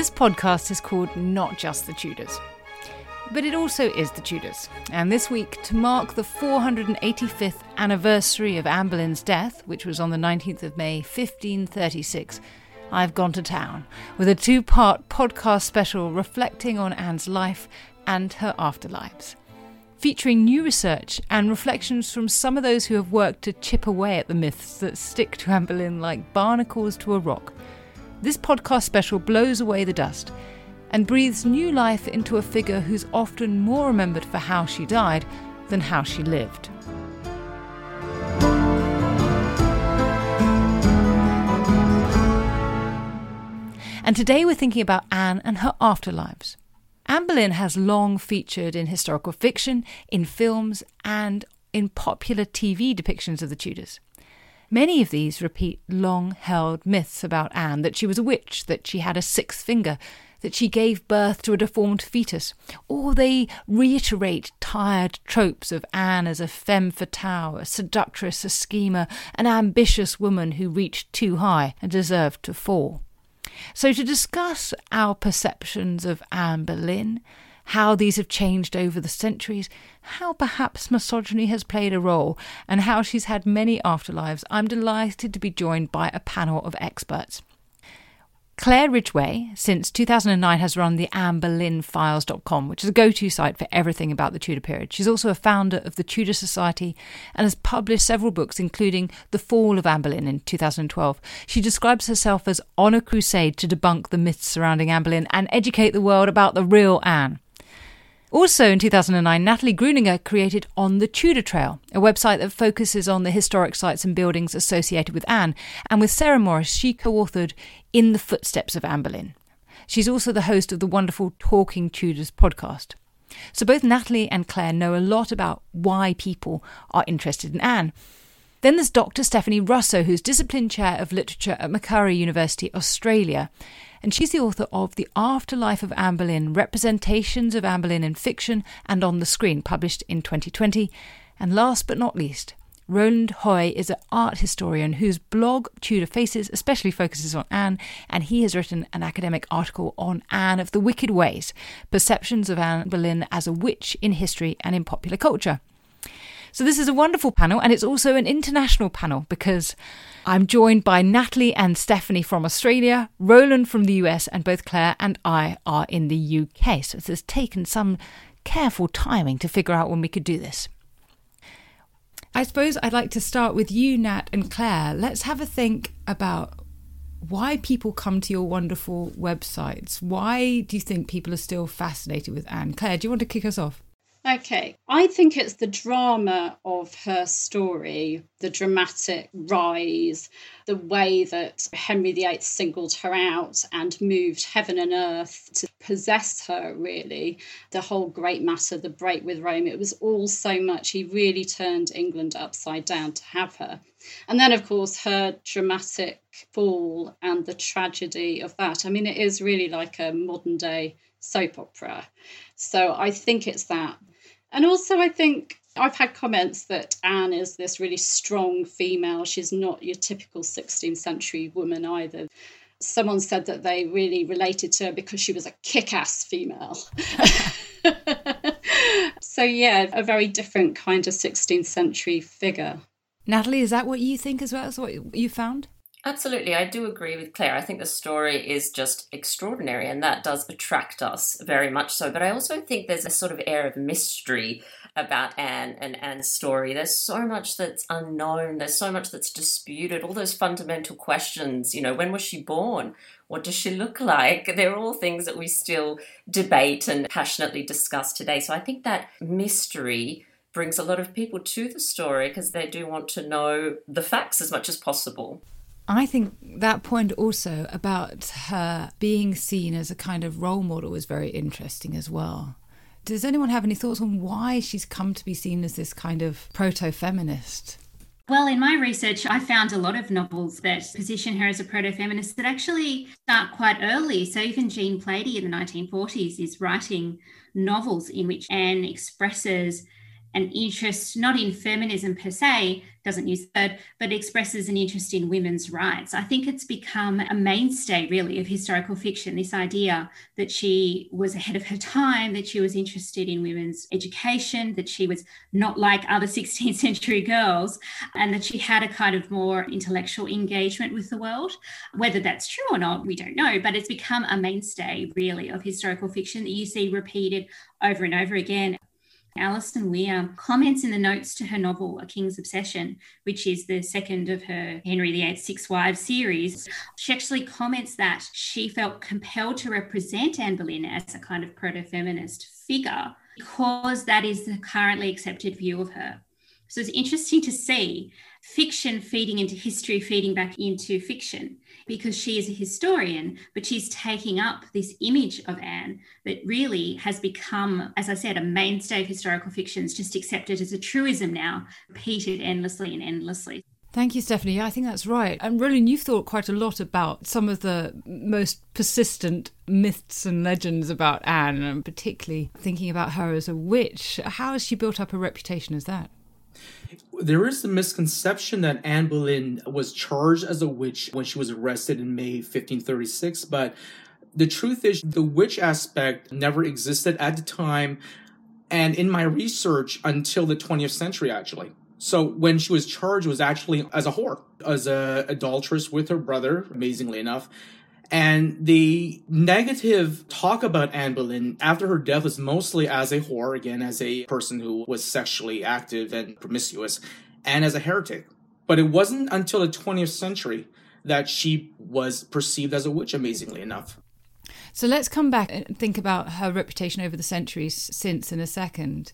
This podcast is called Not Just the Tudors. But it also is the Tudors. And this week, to mark the 485th anniversary of Anne Boleyn's death, which was on the 19th of May 1536, I've gone to town with a two part podcast special reflecting on Anne's life and her afterlives. Featuring new research and reflections from some of those who have worked to chip away at the myths that stick to Anne Boleyn like barnacles to a rock. This podcast special blows away the dust and breathes new life into a figure who's often more remembered for how she died than how she lived. And today we're thinking about Anne and her afterlives. Anne Boleyn has long featured in historical fiction, in films, and in popular TV depictions of the Tudors. Many of these repeat long held myths about Anne that she was a witch, that she had a sixth finger, that she gave birth to a deformed fetus, or they reiterate tired tropes of Anne as a femme fatale, a seductress, a schemer, an ambitious woman who reached too high and deserved to fall. So, to discuss our perceptions of Anne Boleyn, how these have changed over the centuries, how perhaps misogyny has played a role, and how she's had many afterlives, I'm delighted to be joined by a panel of experts. Claire Ridgway, since 2009, has run the AnneBoleynFiles.com, which is a go to site for everything about the Tudor period. She's also a founder of the Tudor Society and has published several books, including The Fall of Anne Boleyn in 2012. She describes herself as on a crusade to debunk the myths surrounding Anne Boleyn and educate the world about the real Anne. Also in 2009, Natalie Grueninger created On the Tudor Trail, a website that focuses on the historic sites and buildings associated with Anne. And with Sarah Morris, she co authored In the Footsteps of Anne Boleyn. She's also the host of the wonderful Talking Tudors podcast. So both Natalie and Claire know a lot about why people are interested in Anne. Then there's Dr. Stephanie Russo, who's Discipline Chair of Literature at Macquarie University, Australia and she's the author of The Afterlife of Anne Boleyn Representations of Anne Boleyn in Fiction and on the Screen, published in 2020. And last but not least, Roland Hui is an art historian whose blog Tudor Faces especially focuses on Anne, and he has written an academic article on Anne of the Wicked Ways Perceptions of Anne Boleyn as a Witch in History and in Popular Culture. So, this is a wonderful panel, and it's also an international panel because I'm joined by Natalie and Stephanie from Australia, Roland from the US, and both Claire and I are in the UK. So, it has taken some careful timing to figure out when we could do this. I suppose I'd like to start with you, Nat and Claire. Let's have a think about why people come to your wonderful websites. Why do you think people are still fascinated with Anne? Claire, do you want to kick us off? Okay, I think it's the drama of her story, the dramatic rise, the way that Henry VIII singled her out and moved heaven and earth to possess her, really. The whole great matter, the break with Rome, it was all so much. He really turned England upside down to have her. And then, of course, her dramatic fall and the tragedy of that. I mean, it is really like a modern day soap opera. So I think it's that. And also, I think I've had comments that Anne is this really strong female. She's not your typical 16th century woman either. Someone said that they really related to her because she was a kick ass female. so, yeah, a very different kind of 16th century figure. Natalie, is that what you think as well? Is what you found? Absolutely, I do agree with Claire. I think the story is just extraordinary, and that does attract us very much so. But I also think there's a sort of air of mystery about Anne and Anne's story. There's so much that's unknown, there's so much that's disputed, all those fundamental questions. You know, when was she born? What does she look like? They're all things that we still debate and passionately discuss today. So I think that mystery brings a lot of people to the story because they do want to know the facts as much as possible. I think that point also about her being seen as a kind of role model is very interesting as well. Does anyone have any thoughts on why she's come to be seen as this kind of proto feminist? Well, in my research, I found a lot of novels that position her as a proto feminist that actually start quite early. So, even Jean Plaidy in the 1940s is writing novels in which Anne expresses an interest not in feminism per se, doesn't use the word, but expresses an interest in women's rights. I think it's become a mainstay, really, of historical fiction this idea that she was ahead of her time, that she was interested in women's education, that she was not like other 16th century girls, and that she had a kind of more intellectual engagement with the world. Whether that's true or not, we don't know, but it's become a mainstay, really, of historical fiction that you see repeated over and over again. Alison Weir comments in the notes to her novel, A King's Obsession, which is the second of her Henry VIII Six Wives series. She actually comments that she felt compelled to represent Anne Boleyn as a kind of proto feminist figure because that is the currently accepted view of her. So it's interesting to see fiction feeding into history, feeding back into fiction, because she is a historian, but she's taking up this image of Anne that really has become, as I said, a mainstay of historical fiction. It's just accepted as a truism now, repeated endlessly and endlessly. Thank you, Stephanie. I think that's right. And Roland, you've thought quite a lot about some of the most persistent myths and legends about Anne, and particularly thinking about her as a witch. How has she built up a reputation as that? There is a misconception that Anne Boleyn was charged as a witch when she was arrested in May 1536, but the truth is the witch aspect never existed at the time and in my research until the 20th century actually. So when she was charged was actually as a whore, as a adulteress with her brother, amazingly enough. And the negative talk about Anne Boleyn after her death was mostly as a whore, again, as a person who was sexually active and promiscuous, and as a heretic. But it wasn't until the 20th century that she was perceived as a witch, amazingly enough. So let's come back and think about her reputation over the centuries since in a second.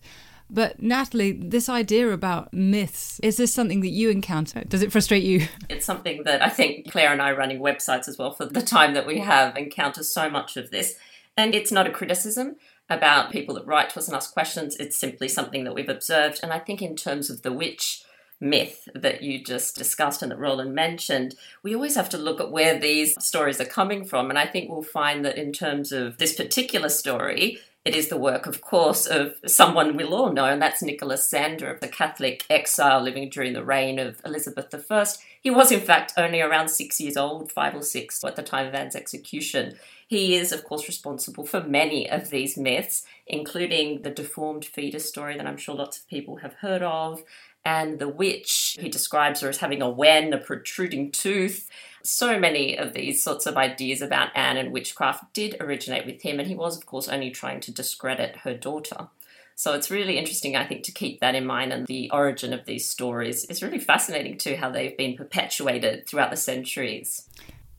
But Natalie, this idea about myths, is this something that you encounter? Does it frustrate you? It's something that I think Claire and I running websites as well for the time that we have encounter so much of this. And it's not a criticism about people that write to us and ask questions. It's simply something that we've observed. And I think in terms of the witch myth that you just discussed and that Roland mentioned, we always have to look at where these stories are coming from. And I think we'll find that in terms of this particular story, it is the work, of course, of someone we'll all know, and that's Nicholas Sander, of the Catholic exile living during the reign of Elizabeth I. He was, in fact, only around six years old, five or six, at the time of Anne's execution. He is, of course, responsible for many of these myths, including the deformed fetus story that I'm sure lots of people have heard of, and the witch, He describes her as having a wen, a protruding tooth. So many of these sorts of ideas about Anne and witchcraft did originate with him, and he was, of course, only trying to discredit her daughter. So it's really interesting, I think, to keep that in mind. And the origin of these stories is really fascinating too, how they've been perpetuated throughout the centuries.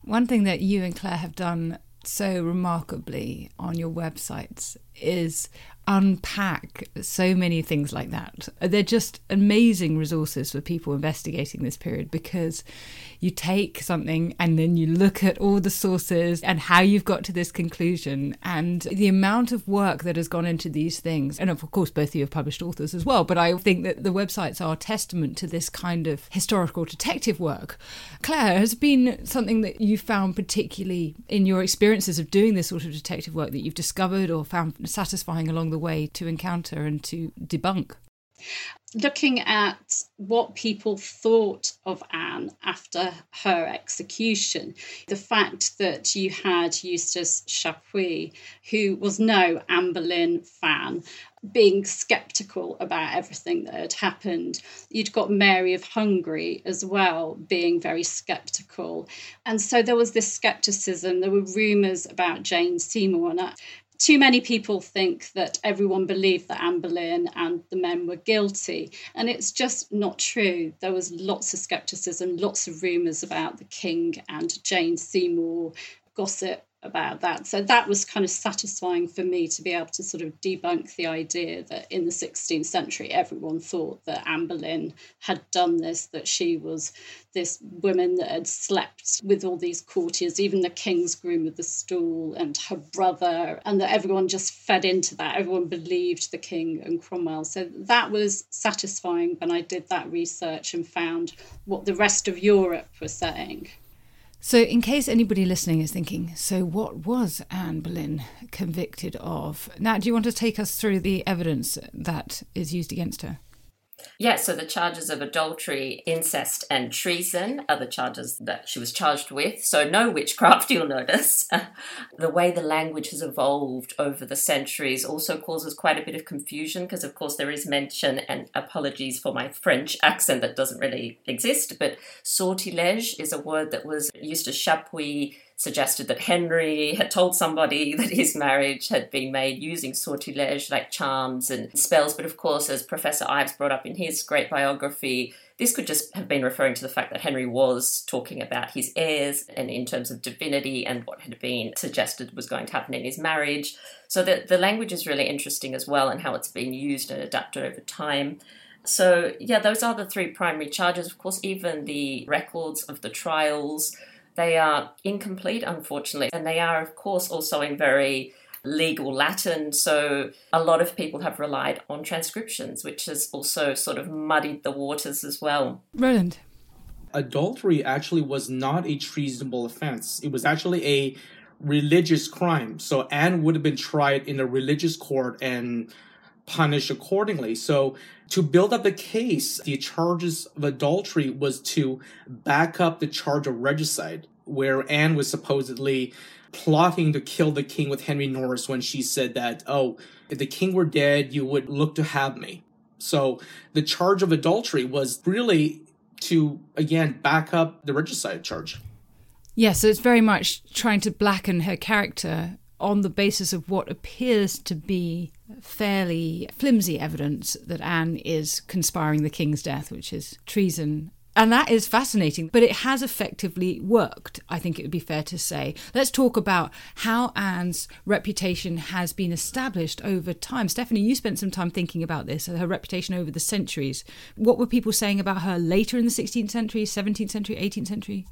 One thing that you and Claire have done so remarkably on your websites is unpack so many things like that. They're just amazing resources for people investigating this period because you take something and then you look at all the sources and how you've got to this conclusion and the amount of work that has gone into these things. And of course, both of you have published authors as well, but I think that the websites are testament to this kind of historical detective work. Claire, has been something that you found particularly in your experiences of doing this sort of detective work that you've discovered or found satisfying along the way to encounter and to debunk? looking at what people thought of Anne after her execution, the fact that you had Eustace Chapuys, who was no Anne Boleyn fan, being skeptical about everything that had happened. You'd got Mary of Hungary as well, being very skeptical. And so there was this skepticism. There were rumours about Jane Seymour. And too many people think that everyone believed that Anne Boleyn and the men were guilty, and it's just not true. There was lots of skepticism, lots of rumours about the king and Jane Seymour, gossip about that. So that was kind of satisfying for me to be able to sort of debunk the idea that in the 16th century everyone thought that Anne Boleyn had done this, that she was this woman that had slept with all these courtiers, even the king's groom of the stool and her brother, and that everyone just fed into that. Everyone believed the king and Cromwell. So that was satisfying when I did that research and found what the rest of Europe was saying. So, in case anybody listening is thinking, so what was Anne Boleyn convicted of? Now, do you want to take us through the evidence that is used against her? Yeah, so the charges of adultery, incest, and treason are the charges that she was charged with. So, no witchcraft, you'll notice. the way the language has evolved over the centuries also causes quite a bit of confusion because, of course, there is mention, and apologies for my French accent that doesn't really exist, but sortilege is a word that was used to Chapuys suggested that Henry had told somebody that his marriage had been made using sortilege, like charms and spells. But of course, as Professor Ives brought up in his great biography, this could just have been referring to the fact that Henry was talking about his heirs and in terms of divinity and what had been suggested was going to happen in his marriage. So the, the language is really interesting as well and how it's been used and adapted over time. So, yeah, those are the three primary charges. Of course, even the records of the trials they are incomplete, unfortunately, and they are, of course, also in very legal Latin. So a lot of people have relied on transcriptions, which has also sort of muddied the waters as well. Roland. Adultery actually was not a treasonable offense. It was actually a religious crime. So Anne would have been tried in a religious court and punished accordingly. So to build up the case, the charges of adultery was to back up the charge of regicide, where Anne was supposedly plotting to kill the king with Henry Norris when she said that, oh, if the king were dead, you would look to have me. So the charge of adultery was really to, again, back up the regicide charge. Yeah, so it's very much trying to blacken her character on the basis of what appears to be fairly flimsy evidence that Anne is conspiring the king's death, which is treason. And that is fascinating, but it has effectively worked, I think it would be fair to say. Let's talk about how Anne's reputation has been established over time. Stephanie, you spent some time thinking about this, her reputation over the centuries. What were people saying about her later in the 16th century, 17th century, 18th century?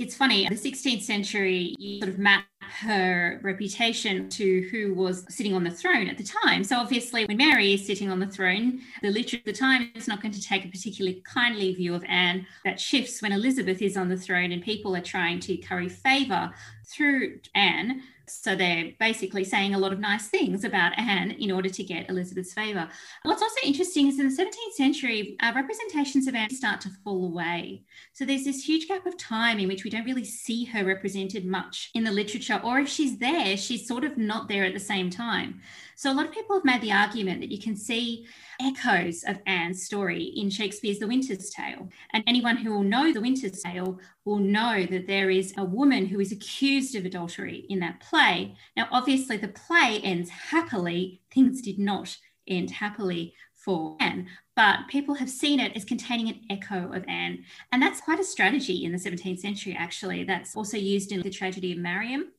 It's funny, the 16th century, you sort of map her reputation to who was sitting on the throne at the time. So obviously, when Mary is sitting on the throne, the literature at the time is not going to take a particularly kindly view of Anne. That shifts when Elizabeth is on the throne and people are trying to curry favour through Anne so they're basically saying a lot of nice things about Anne in order to get Elizabeth's favour. What's also interesting is in the 17th century, uh, representations of Anne start to fall away. So there's this huge gap of time in which we don't really see her represented much in the literature, or if she's there, she's sort of not there at the same time. So a lot of people have made the argument that you can see echoes of Anne's story in Shakespeare's The Winter's Tale. And anyone who will know The Winter's Tale will know that there is a woman who is accused of adultery in that play. Now, obviously, the play ends happily, things did not end happily for Anne, but people have seen it as containing an echo of Anne. And that's quite a strategy in the 17th century, actually. That's also used in the tragedy of Mariam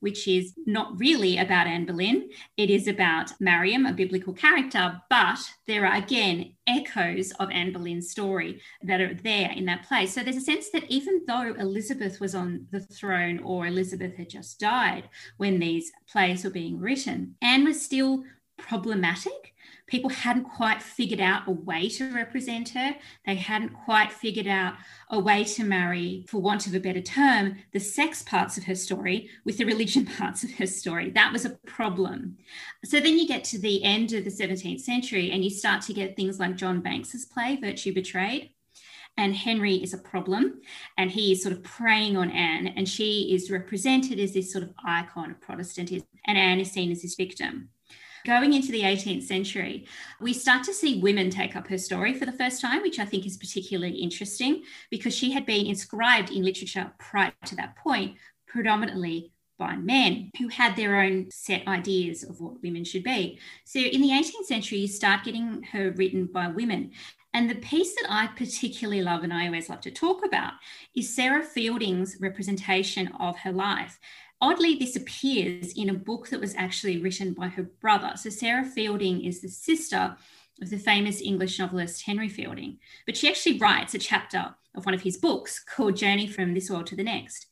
which is not really about Anne Boleyn. It is about Mariam, a biblical character, but there are again echoes of Anne Boleyn's story that are there in that place. So there's a sense that even though Elizabeth was on the throne or Elizabeth had just died when these plays were being written, Anne was still problematic people hadn't quite figured out a way to represent her. They hadn't quite figured out a way to marry, for want of a better term, the sex parts of her story with the religion parts of her story. That was a problem. So then you get to the end of the 17th century and you start to get things like John Banks's play, Virtue Betrayed. And Henry is a problem, and he is sort of preying on Anne, and she is represented as this sort of icon of Protestantism, and Anne is seen as this victim. Going into the 18th century, we start to see women take up her story for the first time, which I think is particularly interesting because she had been inscribed in literature prior to that point, predominantly by men who had their own set ideas of what women should be. So in the 18th century, you start getting her written by women. And the piece that I particularly love and I always love to talk about is Sarah Fielding's representation of her life. Oddly, this appears in a book that was actually written by her brother. So, Sarah Fielding is the sister of the famous English novelist Henry Fielding, but she actually writes a chapter of one of his books called Journey from This World to the Next.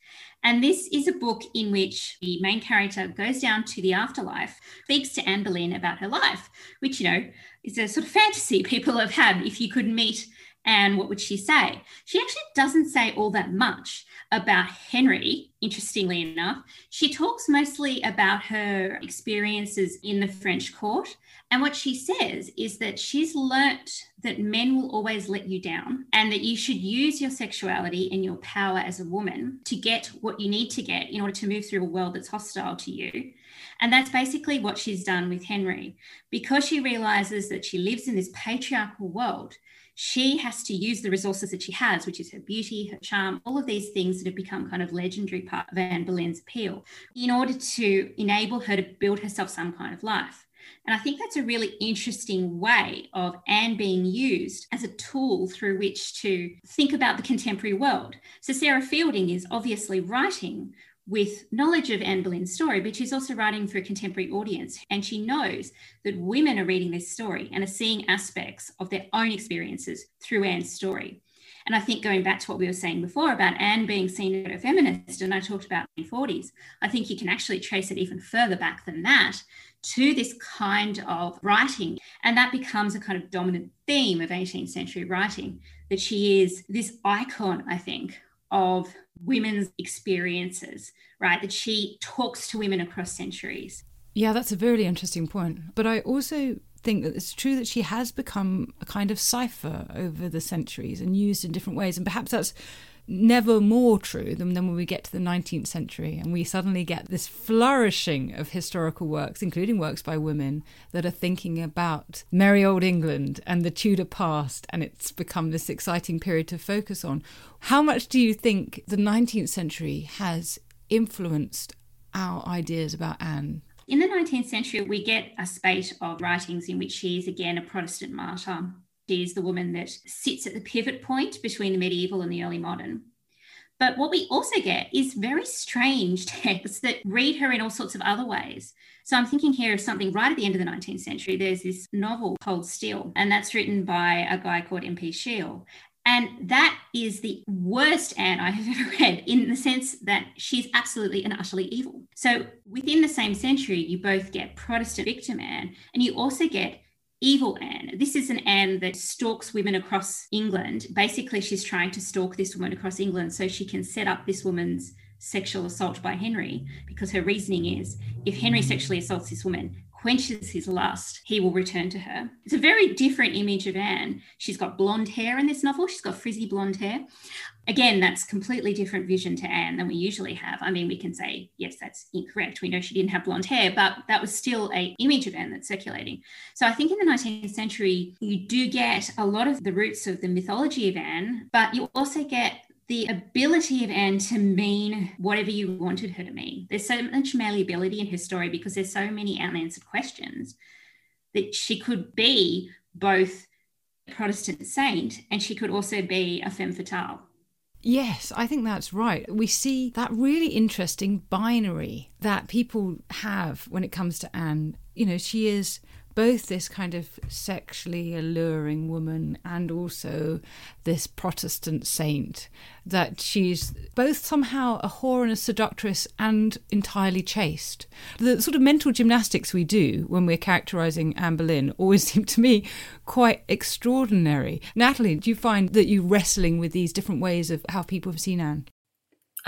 And this is a book in which the main character goes down to the afterlife, speaks to Anne Boleyn about her life, which, you know, is a sort of fantasy people have had. If you could meet Anne, what would she say? She actually doesn't say all that much about Henry, interestingly enough. She talks mostly about her experiences in the French court. And what she says is that she's learnt that men will always let you down and that you should use your sexuality and your power as a woman to get what you need to get in order to move through a world that's hostile to you. And that's basically what she's done with Henry. Because she realizes that she lives in this patriarchal world, she has to use the resources that she has, which is her beauty, her charm, all of these things that have become kind of legendary part of Anne Boleyn's appeal, in order to enable her to build herself some kind of life. And I think that's a really interesting way of Anne being used as a tool through which to think about the contemporary world. So Sarah Fielding is obviously writing with knowledge of Anne Boleyn's story, but she's also writing for a contemporary audience. And she knows that women are reading this story and are seeing aspects of their own experiences through Anne's story. And I think going back to what we were saying before about Anne being seen as a feminist, and I talked about the 40s, I think you can actually trace it even further back than that to this kind of writing. And that becomes a kind of dominant theme of 18th century writing, that she is this icon, I think, of women's experiences, right? That she talks to women across centuries. Yeah, that's a really interesting point. But I also think that it's true that she has become a kind of cipher over the centuries and used in different ways. And perhaps that's never more true than, than when we get to the 19th century and we suddenly get this flourishing of historical works, including works by women, that are thinking about merry old England and the Tudor past, and it's become this exciting period to focus on. How much do you think the 19th century has influenced our ideas about Anne? In the 19th century, we get a spate of writings in which she is again a Protestant martyr. Is the woman that sits at the pivot point between the medieval and the early modern. But what we also get is very strange texts that read her in all sorts of other ways. So I'm thinking here of something right at the end of the 19th century. There's this novel called Steel, and that's written by a guy called M.P. Shiel. And that is the worst Anne I have ever read in the sense that she's absolutely and utterly evil. So within the same century, you both get Protestant victim Anne, and you also get evil Anne. This is an Anne that stalks women across England. Basically, she's trying to stalk this woman across England so she can set up this woman's sexual assault by Henry because her reasoning is if Henry sexually assaults this woman, quenches his lust, he will return to her. It's a very different image of Anne. She's got blonde hair in this novel, she's got frizzy blonde hair. Again, that's completely different vision to Anne than we usually have. I mean, we can say, yes, that's incorrect. We know she didn't have blonde hair, but that was still a image of Anne that's circulating. So I think in the 19th century, you do get a lot of the roots of the mythology of Anne, but you also get the ability of Anne to mean whatever you wanted her to mean. There's so much malleability in her story because there's so many unanswered questions that she could be both a Protestant saint and she could also be a femme fatale. Yes, I think that's right. We see that really interesting binary that people have when it comes to Anne. You know, she is both this kind of sexually alluring woman and also this Protestant saint, that she's both somehow a whore and a seductress and entirely chaste. The sort of mental gymnastics we do when we're characterizing Anne Boleyn always seem to me quite extraordinary. Natalie, do you find that you're wrestling with these different ways of how people have seen Anne?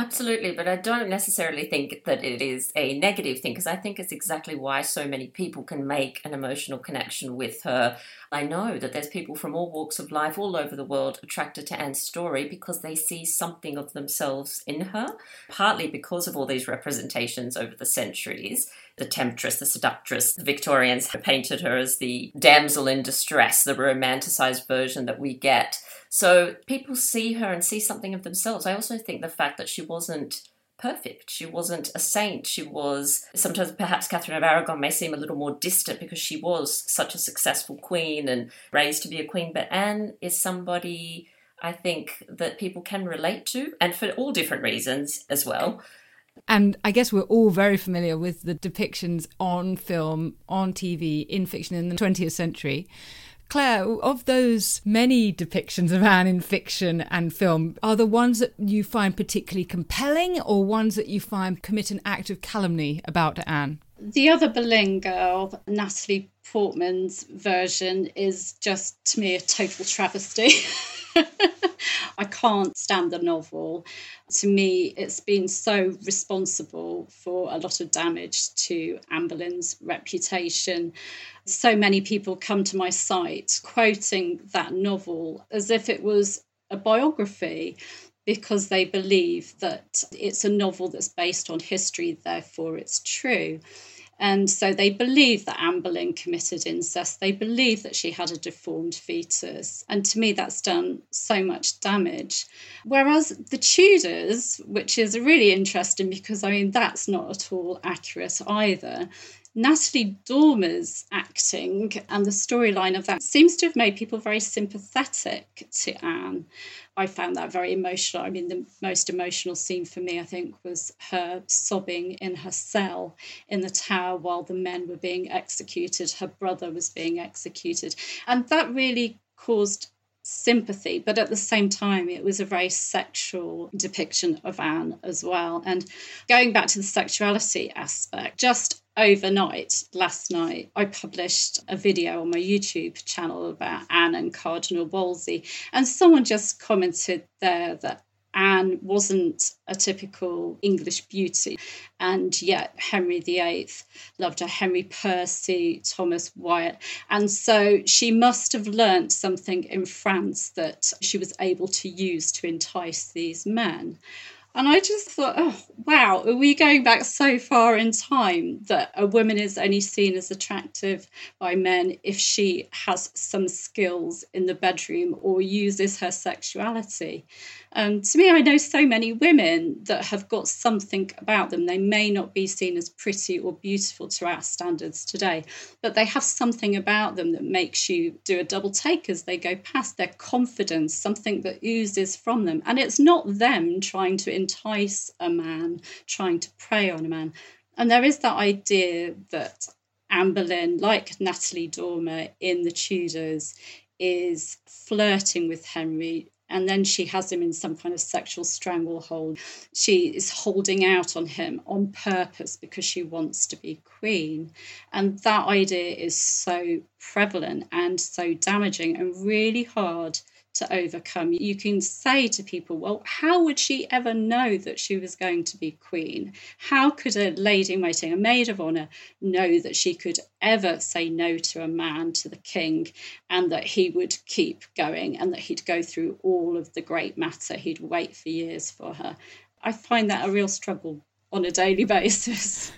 Absolutely, but I don't necessarily think that it is a negative thing because I think it's exactly why so many people can make an emotional connection with her. I know that there's people from all walks of life all over the world attracted to Anne's story because they see something of themselves in her, partly because of all these representations over the centuries. The temptress, the seductress, the Victorians painted her as the damsel in distress, the romanticized version that we get so people see her and see something of themselves. I also think the fact that she wasn't perfect. She wasn't a saint. She was sometimes perhaps Catherine of Aragon may seem a little more distant because she was such a successful queen and raised to be a queen. But Anne is somebody I think that people can relate to, and for all different reasons as well. And I guess we're all very familiar with the depictions on film, on TV, in fiction in the 20th century. Claire, of those many depictions of Anne in fiction and film, are the ones that you find particularly compelling or ones that you find commit an act of calumny about Anne? The other Boleyn girl, Natalie Portman's version, is just to me a total travesty. I can't stand the novel. To me, it's been so responsible for a lot of damage to Anne Boleyn's reputation. So many people come to my site quoting that novel as if it was a biography because they believe that it's a novel that's based on history, therefore it's true. And so they believe that Anne Boleyn committed incest. They believe that she had a deformed fetus. And to me, that's done so much damage. Whereas the Tudors, which is really interesting because, I mean, that's not at all accurate either. Natalie Dormer's acting and the storyline of that seems to have made people very sympathetic to Anne. I found that very emotional. I mean, the most emotional scene for me, I think, was her sobbing in her cell in the tower while the men were being executed. Her brother was being executed. And that really caused sympathy, but at the same time, it was a very sexual depiction of Anne as well. And going back to the sexuality aspect, just overnight, last night, I published a video on my YouTube channel about Anne and Cardinal Wolsey. And someone just commented there that Anne wasn't a typical English beauty, and yet Henry VIII loved her, Henry Percy, Thomas Wyatt. And so she must have learnt something in France that she was able to use to entice these men. And I just thought, oh, wow, are we going back so far in time that a woman is only seen as attractive by men if she has some skills in the bedroom or uses her sexuality? And to me, I know so many women that have got something about them. They may not be seen as pretty or beautiful to our standards today, but they have something about them that makes you do a double take as they go past their confidence, something that oozes from them. And it's not them trying to entice a man, trying to prey on a man. And there is that idea that Anne Boleyn, like Natalie Dormer in The Tudors, is flirting with Henry and then she has him in some kind of sexual stranglehold. She is holding out on him on purpose because she wants to be queen. And that idea is so prevalent and so damaging and really hard to overcome. You can say to people, well, how would she ever know that she was going to be queen? How could a lady in waiting, a maid of honour, know that she could ever say no to a man, to the king, and that he would keep going and that he'd go through all of the great matter? He'd wait for years for her. I find that a real struggle on a daily basis.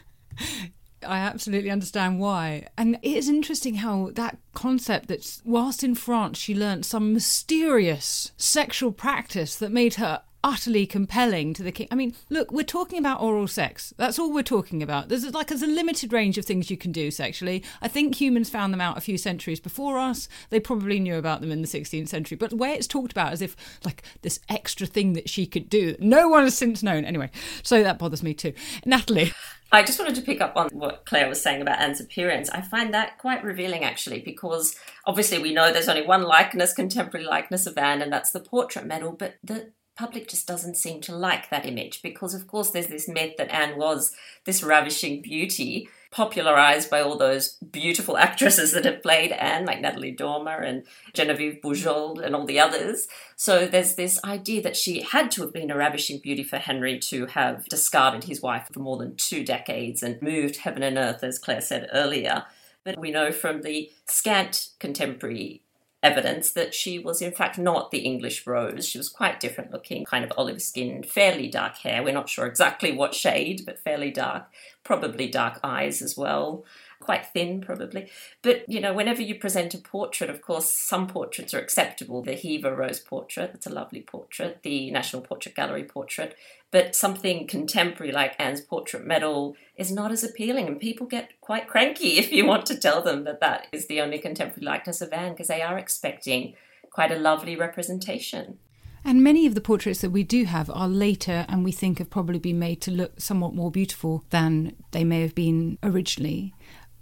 I absolutely understand why. And it is interesting how that concept that whilst in France she learnt some mysterious sexual practice that made her utterly compelling to the king. I mean, look, we're talking about oral sex. That's all we're talking about. There's like there's a limited range of things you can do sexually. I think humans found them out a few centuries before us. They probably knew about them in the 16th century. But the way it's talked about as if like this extra thing that she could do, no one has since known. Anyway, so that bothers me too. Natalie. I just wanted to pick up on what Claire was saying about Anne's appearance. I find that quite revealing actually, because obviously we know there's only one likeness, contemporary likeness of Anne, and that's the portrait medal, but the public just doesn't seem to like that image because, of course, there's this myth that Anne was this ravishing beauty popularized by all those beautiful actresses that have played Anne, like Natalie Dormer and Genevieve Bujold and all the others. So there's this idea that she had to have been a ravishing beauty for Henry to have discarded his wife for more than two decades and moved heaven and earth, as Claire said earlier. But we know from the scant contemporary evidence that she was in fact not the English rose. She was quite different looking, kind of olive skin, fairly dark hair. We're not sure exactly what shade, but fairly dark, probably dark eyes as well quite thin probably. But you know, whenever you present a portrait, of course, some portraits are acceptable. The Hever Rose portrait, that's a lovely portrait, the National Portrait Gallery portrait, but something contemporary like Anne's portrait medal is not as appealing, and people get quite cranky if you want to tell them that that is the only contemporary likeness of Anne because they are expecting quite a lovely representation. And many of the portraits that we do have are later and we think have probably been made to look somewhat more beautiful than they may have been originally.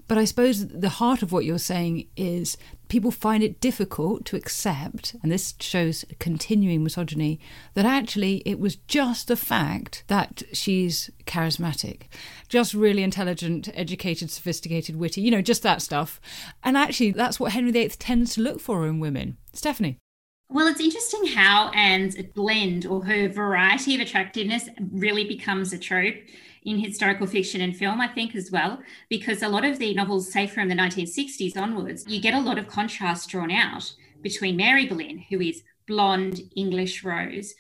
But I suppose the heart of what you're saying is people find it difficult to accept, and this shows continuing misogyny, that actually it was just the fact that she's charismatic, just really intelligent, educated, sophisticated, witty, you know, just that stuff. And actually, that's what Henry VIII tends to look for in women. Stephanie. Well, it's interesting how Anne's blend or her variety of attractiveness really becomes a trope in historical fiction and film, I think, as well, because a lot of the novels, say from the 1960s onwards, you get a lot of contrast drawn out between Mary Boleyn, who is blonde English rose,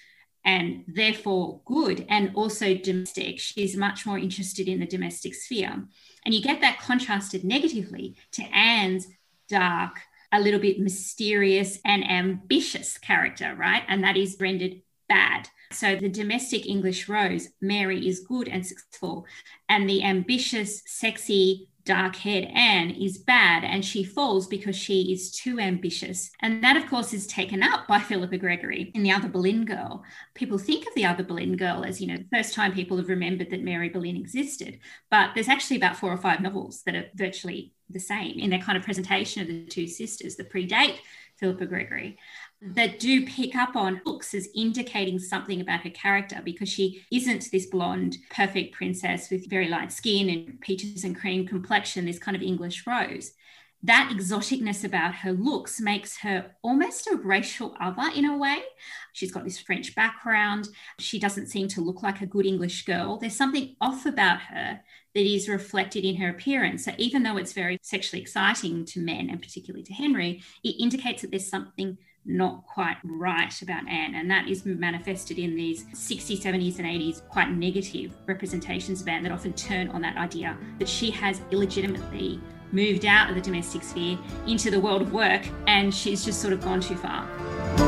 and therefore good and also domestic. She's much more interested in the domestic sphere. And you get that contrasted negatively to Anne's dark, a little bit mysterious and ambitious character, right? And that is rendered bad. So the domestic English rose, Mary, is good and successful, and the ambitious, sexy, dark haired Anne is bad and she falls because she is too ambitious. And that, of course, is taken up by Philippa Gregory in The Other Boleyn Girl. People think of The Other Boleyn Girl as, you know, the first time people have remembered that Mary Boleyn existed. But there's actually about four or five novels that are virtually the same in their kind of presentation of the two sisters that predate Philippa Gregory that do pick up on looks as indicating something about her character because she isn't this blonde, perfect princess with very light skin and peaches and cream complexion, this kind of English rose. That exoticness about her looks makes her almost a racial other in a way. She's got this French background. She doesn't seem to look like a good English girl. There's something off about her that is reflected in her appearance. So even though it's very sexually exciting to men and particularly to Henry, it indicates that there's something not quite right about Anne. And that is manifested in these 60s, 70s, and 80s quite negative representations of Anne that often turn on that idea that she has illegitimately moved out of the domestic sphere into the world of work and she's just sort of gone too far.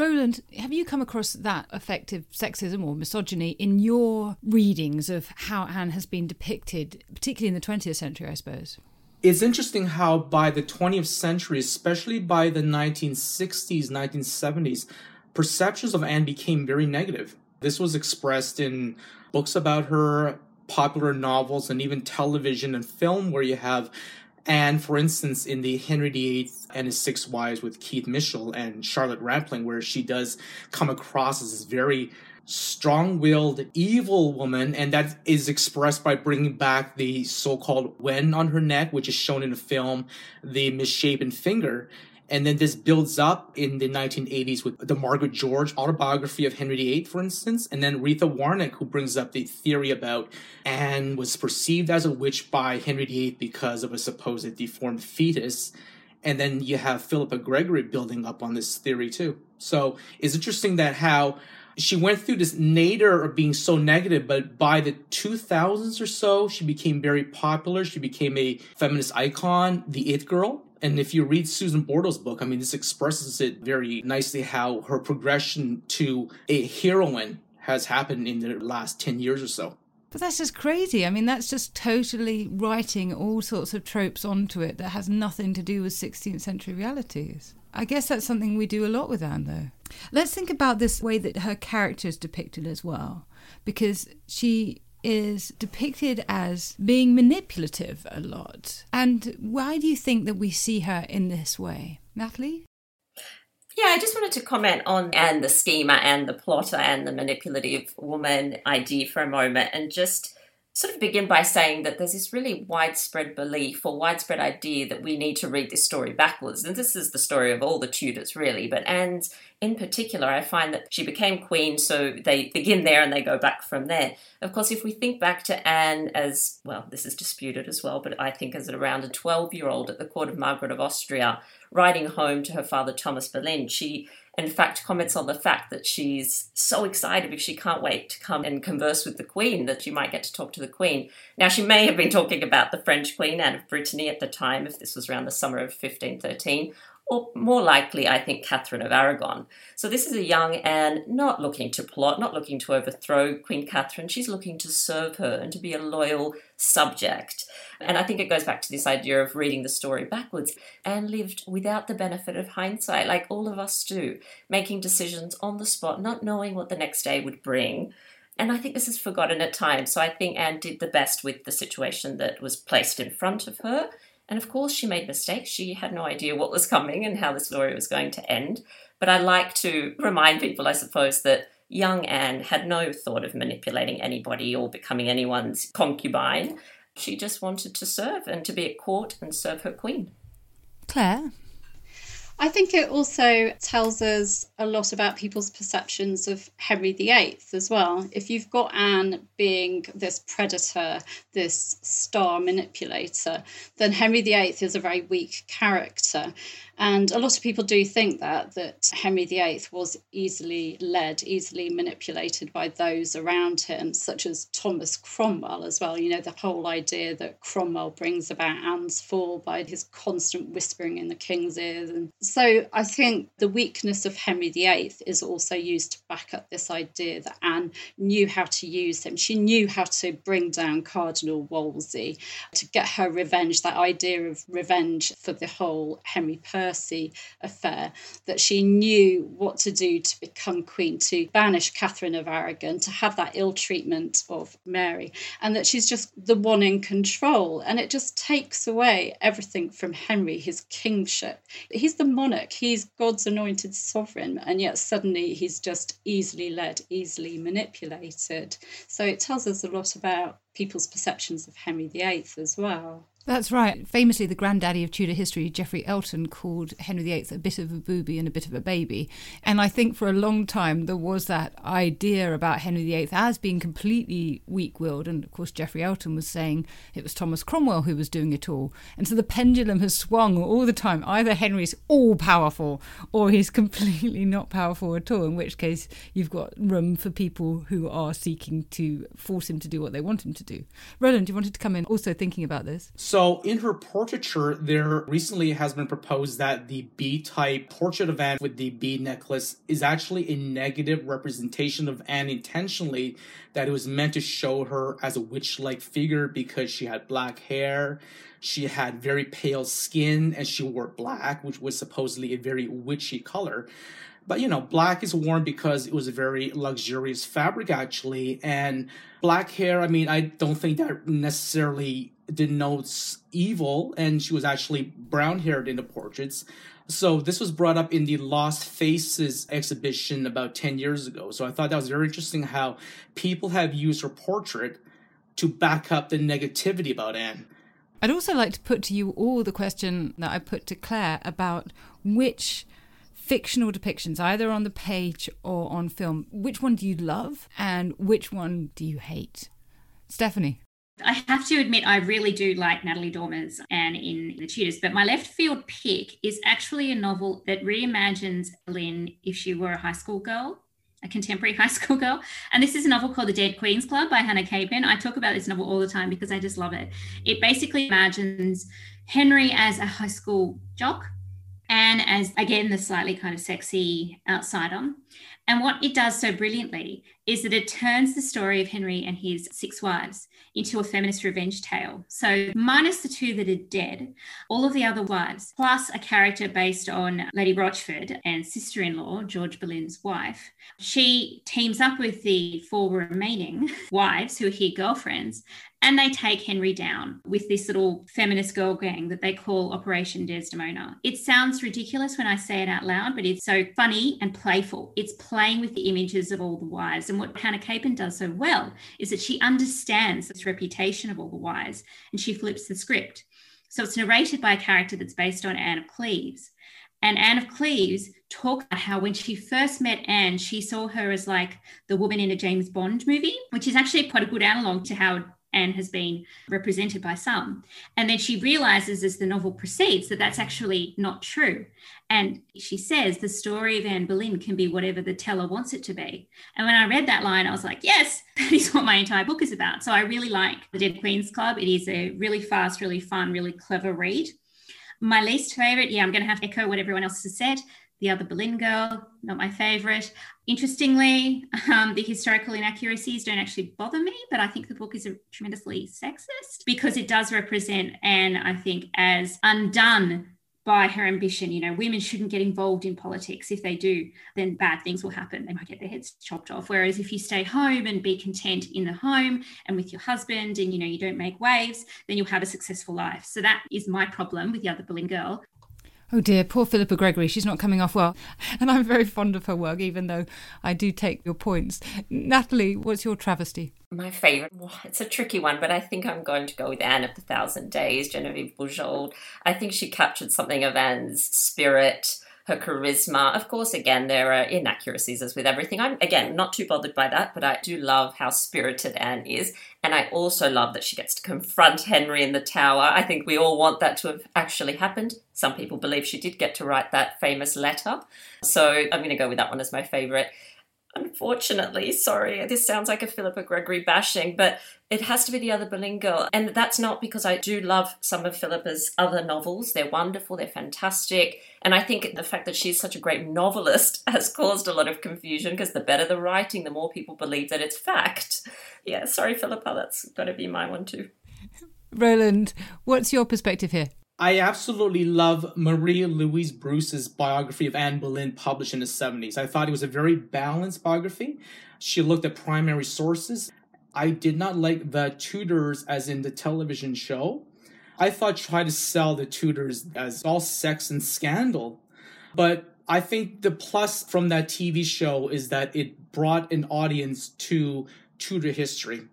Roland, have you come across that effective sexism or misogyny in your readings of how Anne has been depicted, particularly in the 20th century, I suppose? It's interesting how by the 20th century, especially by the 1960s, 1970s, perceptions of Anne became very negative. This was expressed in books about her, popular novels, and even television and film, where you have and for instance, in the Henry VIII and his Six Wives with Keith Michell and Charlotte Rampling, where she does come across as this very strong-willed evil woman and that is expressed by bringing back the so-called wen on her neck which is shown in the film the misshapen finger and then this builds up in the 1980s with the Margaret George autobiography of Henry VIII, for instance, and then Retha Warnicke, who brings up the theory about Anne was perceived as a witch by Henry VIII because of a supposed deformed fetus. And then you have Philippa Gregory building up on this theory too. So it's interesting that how she went through this nadir of being so negative, but by the 2000s or so, she became very popular. She became a feminist icon, the It Girl. And if you read Susan Bordo's book, I mean, this expresses it very nicely how her progression to a heroine has happened in the last 10 years or so. But that's just crazy. I mean, that's just totally writing all sorts of tropes onto it that has nothing to do with 16th century realities. I guess that's something we do a lot with Anne, though. Let's think about this way that her character is depicted as well, because she is depicted as being manipulative a lot. And why do you think that we see her in this way? Natalie? Yeah, I just wanted to comment on and the schemer and the plotter and the manipulative woman idea for a moment and just sort of begin by saying that there's this really widespread belief or widespread idea that we need to read this story backwards. And this is the story of all the Tudors, really. But Anne's in particular, I find that she became queen, so they begin there and they go back from there. Of course, if we think back to Anne as, well, this is disputed as well, but I think as around a 12 year old at the court of Margaret of Austria, writing home to her father Thomas Boleyn, she in fact comments on the fact that she's so excited because she can't wait to come and converse with the Queen, that she might get to talk to the Queen. Now, she may have been talking about the French Queen, Anne of Brittany, at the time, if this was around the summer of 1513, or more likely, I think, Catherine of Aragon. So this is a young Anne not looking to plot, not looking to overthrow Queen Catherine. She's looking to serve her and to be a loyal subject. And I think it goes back to this idea of reading the story backwards. Anne lived without the benefit of hindsight, like all of us do, making decisions on the spot, not knowing what the next day would bring. And I think this is forgotten at times. So I think Anne did the best with the situation that was placed in front of her and of course, she made mistakes. She had no idea what was coming and how the story was going to end. But I like to remind people, I suppose, that young Anne had no thought of manipulating anybody or becoming anyone's concubine. She just wanted to serve and to be at court and serve her queen. Claire? I think it also tells us a lot about people's perceptions of Henry VIII as well. If you've got Anne being this predator, this star manipulator, then Henry VIII is a very weak character. And a lot of people do think that that Henry VIII was easily led, easily manipulated by those around him, such as Thomas Cromwell as well. You know, the whole idea that Cromwell brings about Anne's fall by his constant whispering in the king's ears. And so I think the weakness of Henry VIII is also used to back up this idea that Anne knew how to use him. She knew how to bring down Cardinal Wolsey to get her revenge, that idea of revenge for the whole Henry Percy affair, that she knew what to do to become queen, to banish Catherine of Aragon, to have that ill treatment of Mary, and that she's just the one in control. And it just takes away everything from Henry, his kingship. He's the monarch, he's God's anointed sovereign, and yet suddenly he's just easily led, easily manipulated. So it tells us a lot about people's perceptions of Henry VIII as well. That's right. Famously, the granddaddy of Tudor history, Geoffrey Elton, called Henry VIII a bit of a booby and a bit of a baby. And I think for a long time there was that idea about Henry VIII as being completely weak willed. And of course, Geoffrey Elton was saying it was Thomas Cromwell who was doing it all. And so the pendulum has swung all the time. Either Henry's all powerful or he's completely not powerful at all, in which case you've got room for people who are seeking to force him to do what they want him to do. Roland, you wanted to come in also thinking about this? So, in her portraiture, there recently has been proposed that the B type portrait of Anne with the B necklace is actually a negative representation of Anne intentionally, that it was meant to show her as a witch like figure because she had black hair, she had very pale skin, and she wore black, which was supposedly a very witchy color. But you know, black is worn because it was a very luxurious fabric, actually. And black hair, I mean, I don't think that necessarily denotes evil, and she was actually brown haired in the portraits. So this was brought up in the Lost Faces exhibition about 10 years ago. So I thought that was very interesting how people have used her portrait to back up the negativity about Anne. I'd also like to put to you all the question that I put to Claire about which fictional depictions, either on the page or on film, which one do you love and which one do you hate? Stephanie. I have to admit, I really do like Natalie Dormer's Anne in The Tudors, but my left field pick is actually a novel that reimagines Lynn if she were a high school girl, a contemporary high school girl. And this is a novel called The Dead Queen's Club by Hannah Capin. I talk about this novel all the time because I just love it. It basically imagines Henry as a high school jock and as, again, the slightly kind of sexy outsider. And what it does so brilliantly is that it turns the story of Henry and his six wives into a feminist revenge tale. So, minus the two that are dead, all of the other wives, plus a character based on Lady Rochford and sister in law, George Boleyn's wife, she teams up with the four remaining wives who are here girlfriends and they take Henry down with this little feminist girl gang that they call Operation Desdemona. It sounds ridiculous when I say it out loud, but it's so funny and playful. It's playing with the images of all the wives. And what Hannah Capin does so well is that she understands this reputation of all the wives and she flips the script. So it's narrated by a character that's based on Anne of Cleves. And Anne of Cleves talked about how when she first met Anne, she saw her as like the woman in a James Bond movie, which is actually quite a good analog to how and has been represented by some. And then she realizes as the novel proceeds that that's actually not true. And she says the story of Anne Boleyn can be whatever the teller wants it to be. And when I read that line, I was like, yes, that is what my entire book is about. So I really like The Dead Queens Club. It is a really fast, really fun, really clever read. My least favorite, yeah, I'm going to have to echo what everyone else has said. The Other Boleyn Girl, not my favorite. Interestingly, um, the historical inaccuracies don't actually bother me, but I think the book is tremendously sexist because it does represent Anne, I think, as undone by her ambition. You know, women shouldn't get involved in politics. If they do, then bad things will happen. They might get their heads chopped off. Whereas if you stay home and be content in the home and with your husband and, you know, you don't make waves, then you'll have a successful life. So that is my problem with the other Boleyn girl. Oh dear, poor Philippa Gregory. She's not coming off well. And I'm very fond of her work, even though I do take your points. Natalie, what's your travesty? My favourite, well, it's a tricky one, but I think I'm going to go with Anne of the Thousand Days, Genevieve Bujold. I think she captured something of Anne's spirit her charisma. Of course, again, there are inaccuracies as with everything. I'm, again, not too bothered by that, but I do love how spirited Anne is. And I also love that she gets to confront Henry in the tower. I think we all want that to have actually happened. Some people believe she did get to write that famous letter. So I'm going to go with that one as my favourite. Unfortunately, sorry, this sounds like a Philippa Gregory bashing, but it has to be the other Boleyn girl. And that's not because I do love some of Philippa's other novels. They're wonderful, they're fantastic. And I think the fact that she's such a great novelist has caused a lot of confusion because the better the writing, the more people believe that it's fact. Yeah, sorry, Philippa, that's got to be my one too. Roland, what's your perspective here? I absolutely love Marie Louise Bruce's biography of Anne Boleyn published in the 70s. I thought it was a very balanced biography. She looked at primary sources. I did not like the Tudors as in the television show. I thought try to sell the Tudors as all sex and scandal. But I think the plus from that TV show is that it brought an audience to Tudor history.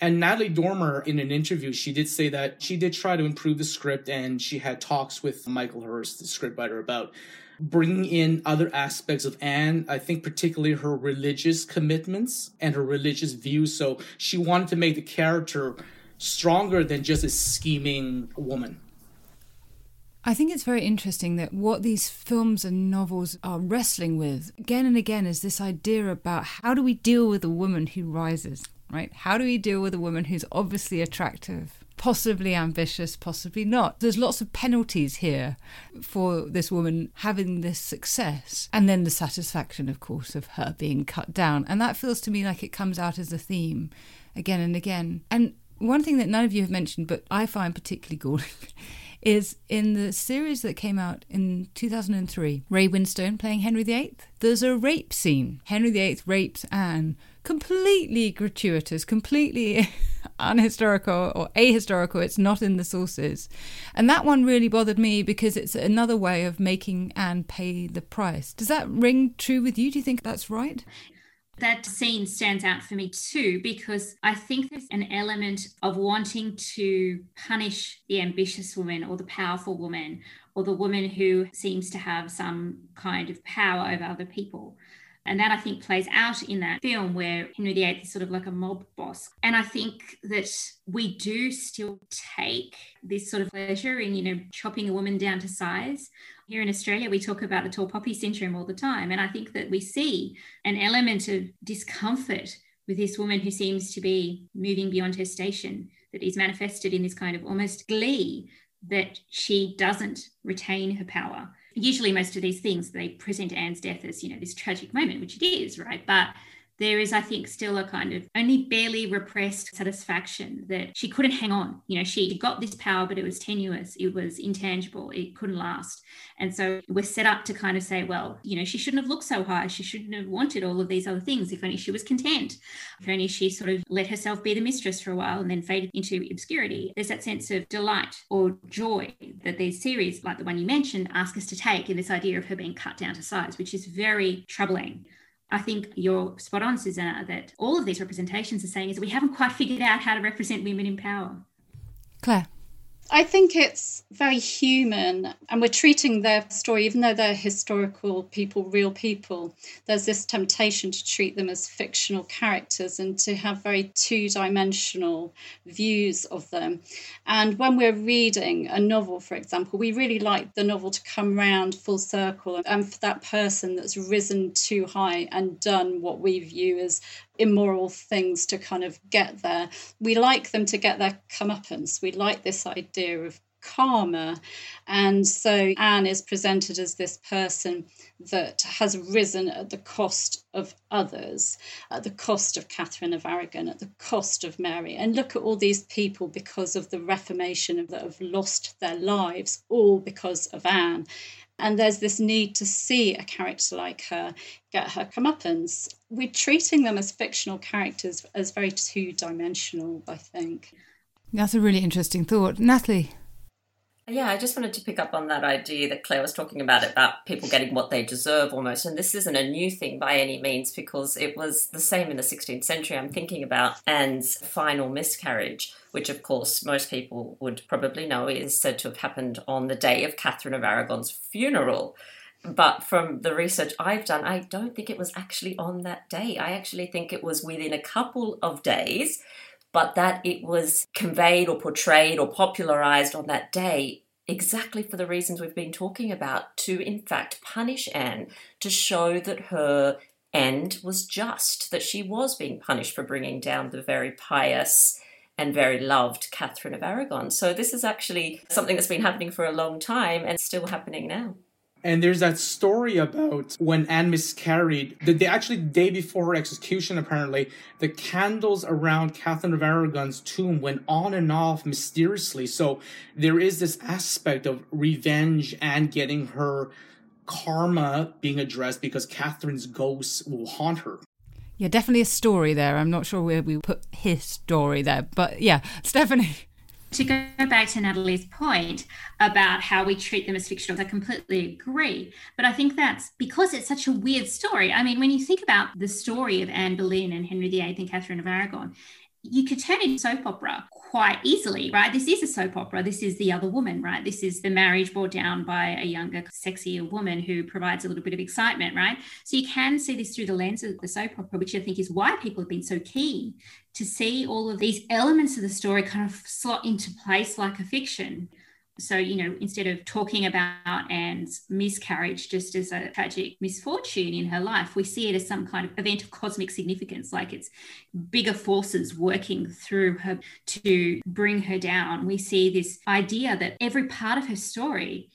And Natalie Dormer, in an interview, she did say that she did try to improve the script and she had talks with Michael Hirst, the scriptwriter, about bringing in other aspects of Anne. I think particularly her religious commitments and her religious views. So she wanted to make the character stronger than just a scheming woman. I think it's very interesting that what these films and novels are wrestling with again and again is this idea about how do we deal with a woman who rises, right? How do we deal with a woman who's obviously attractive, possibly ambitious, possibly not? There's lots of penalties here for this woman having this success. And then the satisfaction, of course, of her being cut down. And that feels to me like it comes out as a theme again and again. And one thing that none of you have mentioned, but I find particularly galling is in the series that came out in 2003, Ray Winstone playing Henry VIII. There's a rape scene. Henry VIII rapes Anne. Completely gratuitous, completely unhistorical or ahistorical. It's not in the sources. And that one really bothered me because it's another way of making Anne pay the price. Does that ring true with you? Do you think that's right? that scene stands out for me too because I think there's an element of wanting to punish the ambitious woman or the powerful woman or the woman who seems to have some kind of power over other people. And that I think plays out in that film where Henry VIII is sort of like a mob boss. And I think that we do still take this sort of pleasure in, you know, chopping a woman down to size. Here in Australia, we talk about the tall poppy syndrome all the time. And I think that we see an element of discomfort with this woman who seems to be moving beyond her station, that is manifested in this kind of almost glee that she doesn't retain her power usually most of these things they present Anne's death as you know this tragic moment, which it is, right? But there is, I think, still a kind of only barely repressed satisfaction that she couldn't hang on. You know, she got this power, but it was tenuous, it was intangible, it couldn't last. And so we're set up to kind of say, well, you know, she shouldn't have looked so high. She shouldn't have wanted all of these other things. If only she was content. If only she sort of let herself be the mistress for a while and then faded into obscurity. There's that sense of delight or joy that these series, like the one you mentioned, ask us to take in this idea of her being cut down to size, which is very troubling. I think you're spot on, Suzannah, that all of these representations are saying is that we haven't quite figured out how to represent women in power. Claire. I think it's very human, and we're treating their story, even though they're historical people, real people, there's this temptation to treat them as fictional characters and to have very two dimensional views of them. And when we're reading a novel, for example, we really like the novel to come round full circle and for that person that's risen too high and done what we view as immoral things to kind of get there. We like them to get their comeuppance. We like this idea of karma. And so Anne is presented as this person that has risen at the cost of others, at the cost of Catherine of Aragon, at the cost of Mary. And look at all these people because of the Reformation that have lost their lives, all because of Anne. And there's this need to see a character like her get her comeuppance. We're treating them as fictional characters as very two dimensional, I think. That's a really interesting thought. Natalie? Yeah, I just wanted to pick up on that idea that Claire was talking about about people getting what they deserve almost. And this isn't a new thing by any means because it was the same in the 16th century. I'm thinking about Anne's final miscarriage, which of course most people would probably know is said to have happened on the day of Catherine of Aragon's funeral. But from the research I've done, I don't think it was actually on that day. I actually think it was within a couple of days but that it was conveyed or portrayed or popularized on that day exactly for the reasons we've been talking about to, in fact, punish Anne, to show that her end was just, that she was being punished for bringing down the very pious and very loved Catherine of Aragon. So, this is actually something that's been happening for a long time and still happening now. And there's that story about when Anne miscarried. The day, actually, the day before her execution, apparently, the candles around Catherine of Aragon's tomb went on and off mysteriously. So there is this aspect of revenge and getting her karma being addressed because Catherine's ghost will haunt her. Yeah, definitely a story there. I'm not sure where we put his story there, but yeah, Stephanie to go back to Natalie's point about how we treat them as fictional, I completely agree. But I think that's because it's such a weird story. I mean, when you think about the story of Anne Boleyn and Henry VIII and Catherine of Aragon, you could turn it soap opera quite easily, right? This is a soap opera. This is the other woman, right? This is the marriage brought down by a younger, sexier woman who provides a little bit of excitement, right? So you can see this through the lens of the soap opera, which I think is why people have been so keen to see all of these elements of the story kind of slot into place like a fiction so, you know, instead of talking about Anne's miscarriage just as a tragic misfortune in her life, we see it as some kind of event of cosmic significance, like it's bigger forces working through her to bring her down. We see this idea that every part of her story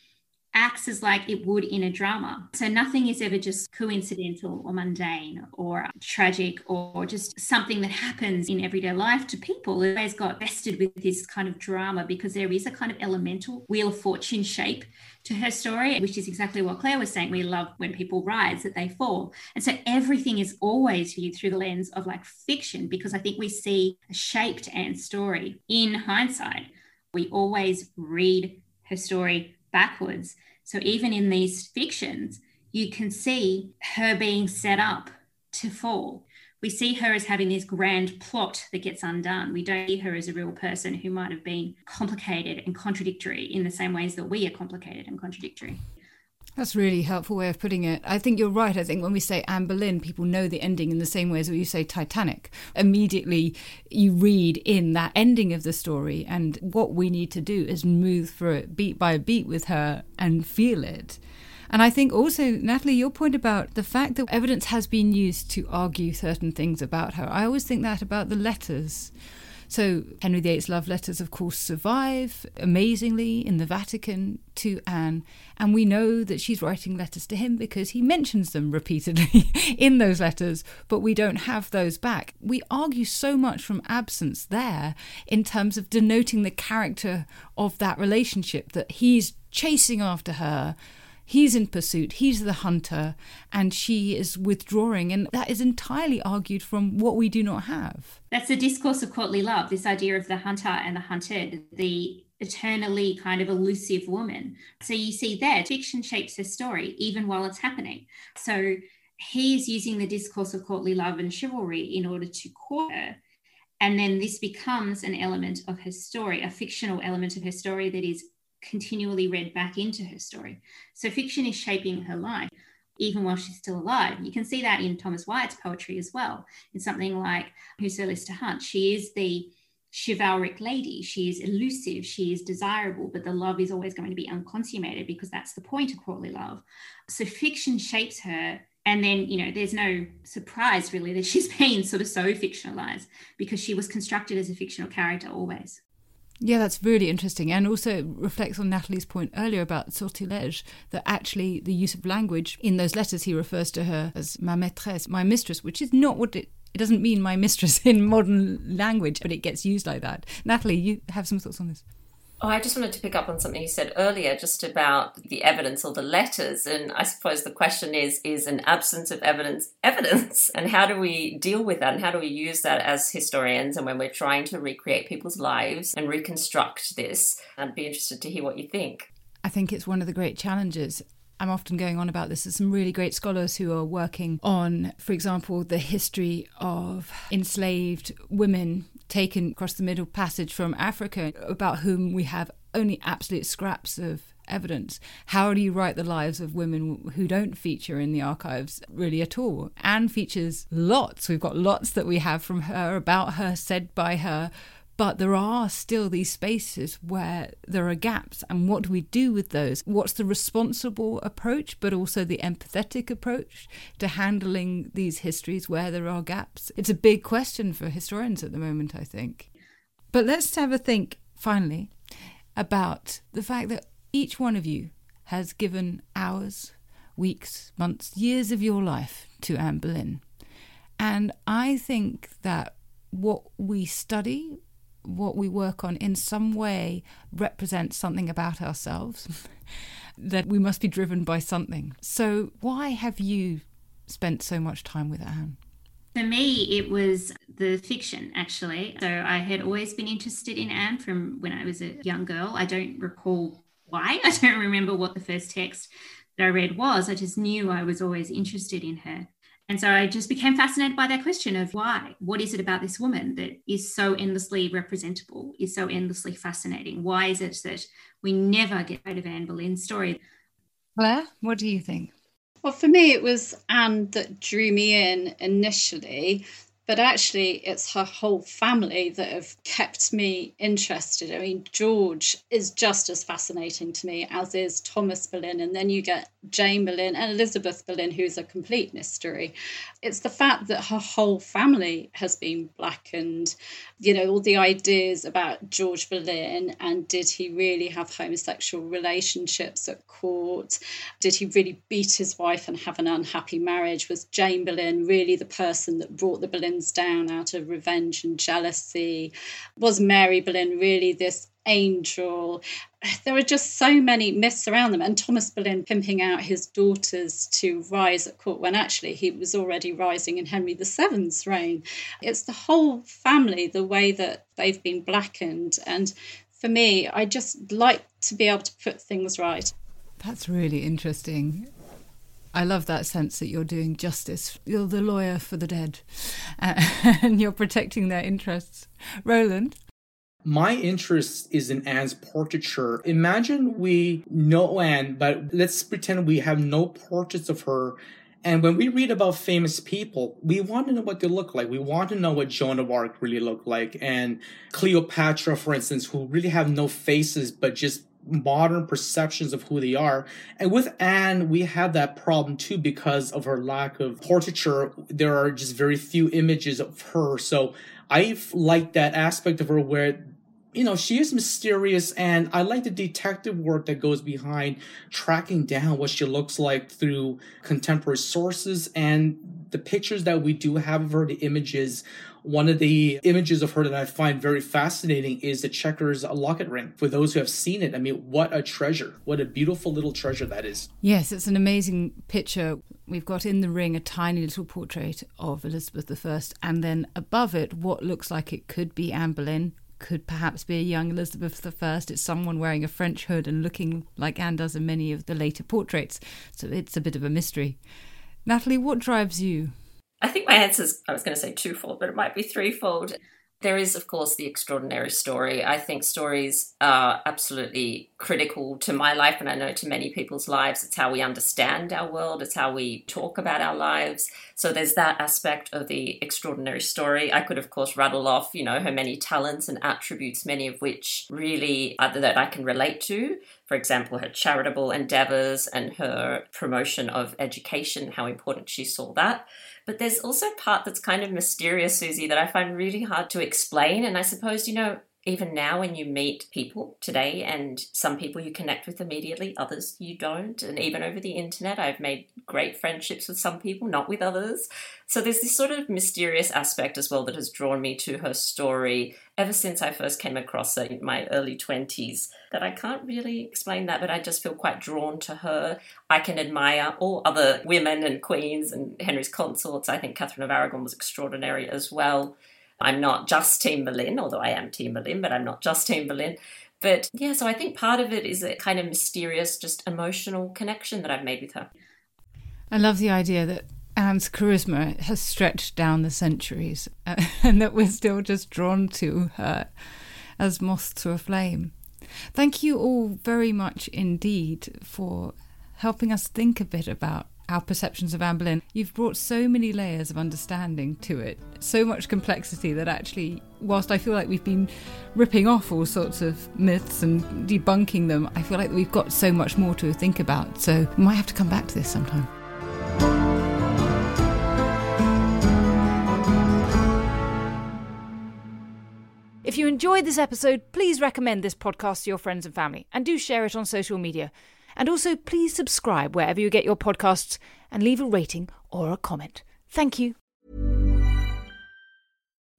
acts as like it would in a drama. So nothing is ever just coincidental or mundane or tragic or just something that happens in everyday life to people. It always got vested with this kind of drama because there is a kind of elemental wheel of fortune shape to her story, which is exactly what Claire was saying. We love when people rise that they fall. And so everything is always viewed through the lens of like fiction because I think we see a shaped Anne's story in hindsight. We always read her story backwards. So even in these fictions, you can see her being set up to fall. We see her as having this grand plot that gets undone. We don't see her as a real person who might have been complicated and contradictory in the same ways that we are complicated and contradictory. That's really helpful way of putting it. I think you're right. I think when we say Anne Boleyn, people know the ending in the same way as when you say Titanic. Immediately, you read in that ending of the story, and what we need to do is move through it beat by beat with her and feel it. And I think also, Natalie, your point about the fact that evidence has been used to argue certain things about her. I always think that about the letters. So Henry VIII's love letters, of course, survive amazingly in the Vatican to Anne, and we know that she's writing letters to him because he mentions them repeatedly in those letters, but we don't have those back. We argue so much from absence there in terms of denoting the character of that relationship that he's chasing after her He's in pursuit, he's the hunter, and she is withdrawing. And that is entirely argued from what we do not have. That's the discourse of courtly love, this idea of the hunter and the hunted, the eternally kind of elusive woman. So you see there, fiction shapes her story even while it's happening. So he is using the discourse of courtly love and chivalry in order to court her. And then this becomes an element of her story, a fictional element of her story that is continually read back into her story. So fiction is shaping her life even while she's still alive. You can see that in Thomas Wyatt's poetry as well. In something like Whoso List to Hunt, she is the chivalric lady. She is elusive, she is desirable, but the love is always going to be unconsummated because that's the point of courtly love. So fiction shapes her. And then, you know, there's no surprise really that she's been sort of so fictionalized because she was constructed as a fictional character always. Yeah, that's really interesting. And also reflects on Natalie's point earlier about sortilège, that actually the use of language in those letters, he refers to her as ma maîtresse, my mistress, which is not what it, it doesn't mean my mistress in modern language, but it gets used like that. Natalie, you have some thoughts on this? Oh, I just wanted to pick up on something you said earlier, just about the evidence or the letters. And I suppose the question is is an absence of evidence evidence? And how do we deal with that? And how do we use that as historians and when we're trying to recreate people's lives and reconstruct this? I'd be interested to hear what you think. I think it's one of the great challenges. I'm often going on about this. There's some really great scholars who are working on, for example, the history of enslaved women taken across the Middle Passage from Africa, about whom we have only absolute scraps of evidence. How do you write the lives of women who don't feature in the archives really at all? Anne features lots. We've got lots that we have from her, about her, said by her. But there are still these spaces where there are gaps, and what do we do with those? What's the responsible approach, but also the empathetic approach to handling these histories where there are gaps? It's a big question for historians at the moment, I think. But let's have a think, finally, about the fact that each one of you has given hours, weeks, months, years of your life to Anne Boleyn. And I think that what we study, what we work on in some way represents something about ourselves, that we must be driven by something. So, why have you spent so much time with Anne? For me, it was the fiction, actually. So I had always been interested in Anne from when I was a young girl. I don't recall why. I don't remember what the first text that I read was. I just knew I was always interested in her. And so I just became fascinated by that question of why? What is it about this woman that is so endlessly representable, is so endlessly fascinating? Why is it that we never get out of Anne Boleyn's story? Claire, what do you think? Well, for me, it was Anne that drew me in initially but actually it's her whole family that have kept me interested i mean george is just as fascinating to me as is thomas boleyn and then you get jane boleyn and elizabeth boleyn who's a complete mystery it's the fact that her whole family has been blackened you know all the ideas about george boleyn and did he really have homosexual relationships at court did he really beat his wife and have an unhappy marriage was jane boleyn really the person that brought the boleyn down out of revenge and jealousy? Was Mary Boleyn really this angel? There are just so many myths around them. And Thomas Boleyn pimping out his daughters to rise at court when actually he was already rising in Henry VII's reign. It's the whole family, the way that they've been blackened. And for me, I just like to be able to put things right. That's really interesting. I love that sense that you're doing justice. You're the lawyer for the dead uh, and you're protecting their interests. Roland? My interest is in Anne's portraiture. Imagine we know Anne, but let's pretend we have no portraits of her. And when we read about famous people, we want to know what they look like. We want to know what Joan of Arc really looked like. And Cleopatra, for instance, who really have no faces, but just modern perceptions of who they are. And with Anne, we have that problem too because of her lack of portraiture. There are just very few images of her. So I like that aspect of her where you know, she is mysterious, and I like the detective work that goes behind tracking down what she looks like through contemporary sources and the pictures that we do have of her, the images one of the images of her that I find very fascinating is the Chequers locket ring. For those who have seen it, I mean, what a treasure. What a beautiful little treasure that is. Yes, it's an amazing picture. We've got in the ring a tiny little portrait of Elizabeth I, and then above it, what looks like it could be Anne Boleyn, could perhaps be a young Elizabeth I. It's someone wearing a French hood and looking like Anne does in many of the later portraits. So it's a bit of a mystery. Natalie, what drives you? I think my answer is, I was going to say twofold, but it might be threefold. There is, of course, the extraordinary story. I think stories are absolutely critical to my life, and I know to many people's lives. It's how we understand our world, it's how we talk about our lives. So there's that aspect of the extraordinary story. I could, of course, rattle off, you know, her many talents and attributes, many of which really are that I can relate to. For example, her charitable endeavors and her promotion of education, how important she saw that. But there's also part that's kind of mysterious, Susie, that I find really hard to explain. And I suppose, you know, even now when you meet people today and some people you connect with immediately others you don't. And even over the internet i've made great friendships with some people not with others. So there's this sort of mysterious aspect as well that has drawn me to her story ever since i first came across her in my early 20s that i can't really explain that but i just feel quite drawn to her. I can admire all other women and queens and henry's consorts. I think catherine of aragon was extraordinary as well I'm not just Team Boleyn, although I am Team Boleyn, but I'm not just Team Boleyn. But yeah, so I think part of it is a kind of mysterious, just emotional connection that I've made with her. I love the idea that Anne's charisma has stretched down the centuries and that we're still just drawn to her as moths to a flame. Thank you all very much indeed for helping us think a bit about our perceptions of Anne Boleyn. You've brought so many layers of understanding to it, so much complexity that actually, whilst I feel like we've been ripping off all sorts of myths and debunking them, I feel like we've got so much more to think about. So we might have to come back to this sometime. If you enjoyed this episode, please recommend this podcast to your friends and family and do share it on social media. And also, please subscribe wherever you get your podcasts and leave a rating or a comment. Thank you.